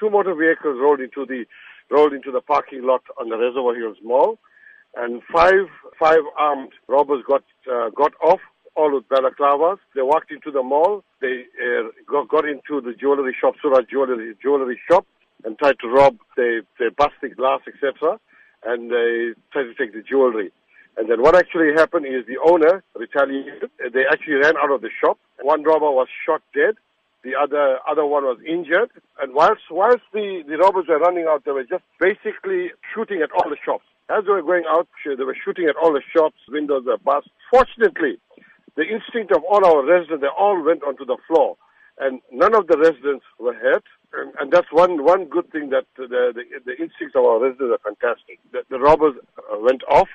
two motor vehicles rolled into the rolled into the parking lot on the Reservoir Hills Mall, and five five armed robbers got uh, got off, all with balaclavas. They walked into the mall. They uh, got, got into the jewelry shop, Suraj jewelry jewelry shop, and tried to rob. They they bust glass, etc., and they tried to take the jewelry. And then what actually happened is the owner retaliated. They actually ran out of the shop. One robber was shot dead. The other other one was injured. And whilst whilst the, the robbers were running out, they were just basically shooting at all the shops. As they were going out, they were shooting at all the shops, windows were bust. Fortunately, the instinct of all our residents, they all went onto the floor. And none of the residents were hurt. And, and that's one, one good thing that the, the, the instincts of our residents are fantastic. The, the robbers uh, went off.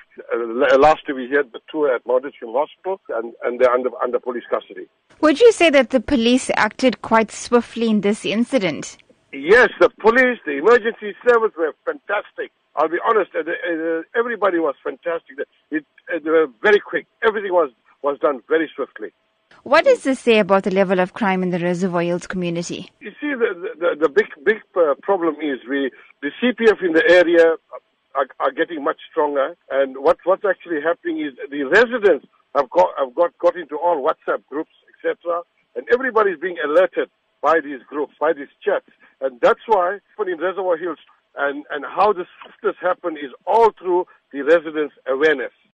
Last we heard the two at Montreal Hospital and, and they're under, under police custody. Would you say that the police acted quite swiftly in this incident? Yes, the police, the emergency service were fantastic. I'll be honest, uh, uh, everybody was fantastic. It, they were very quick. Everything was, was done very swiftly. What does this say about the level of crime in the Reservoir Hills community? You see, the, the, the big big uh, problem is we the CPF in the area are, are getting much stronger, and what what's actually happening is the residents have got have got got into all WhatsApp groups, etc., and everybody's being alerted by these groups, by these chats, and that's why in Reservoir Hills and and how this this happened is all through the residents' awareness.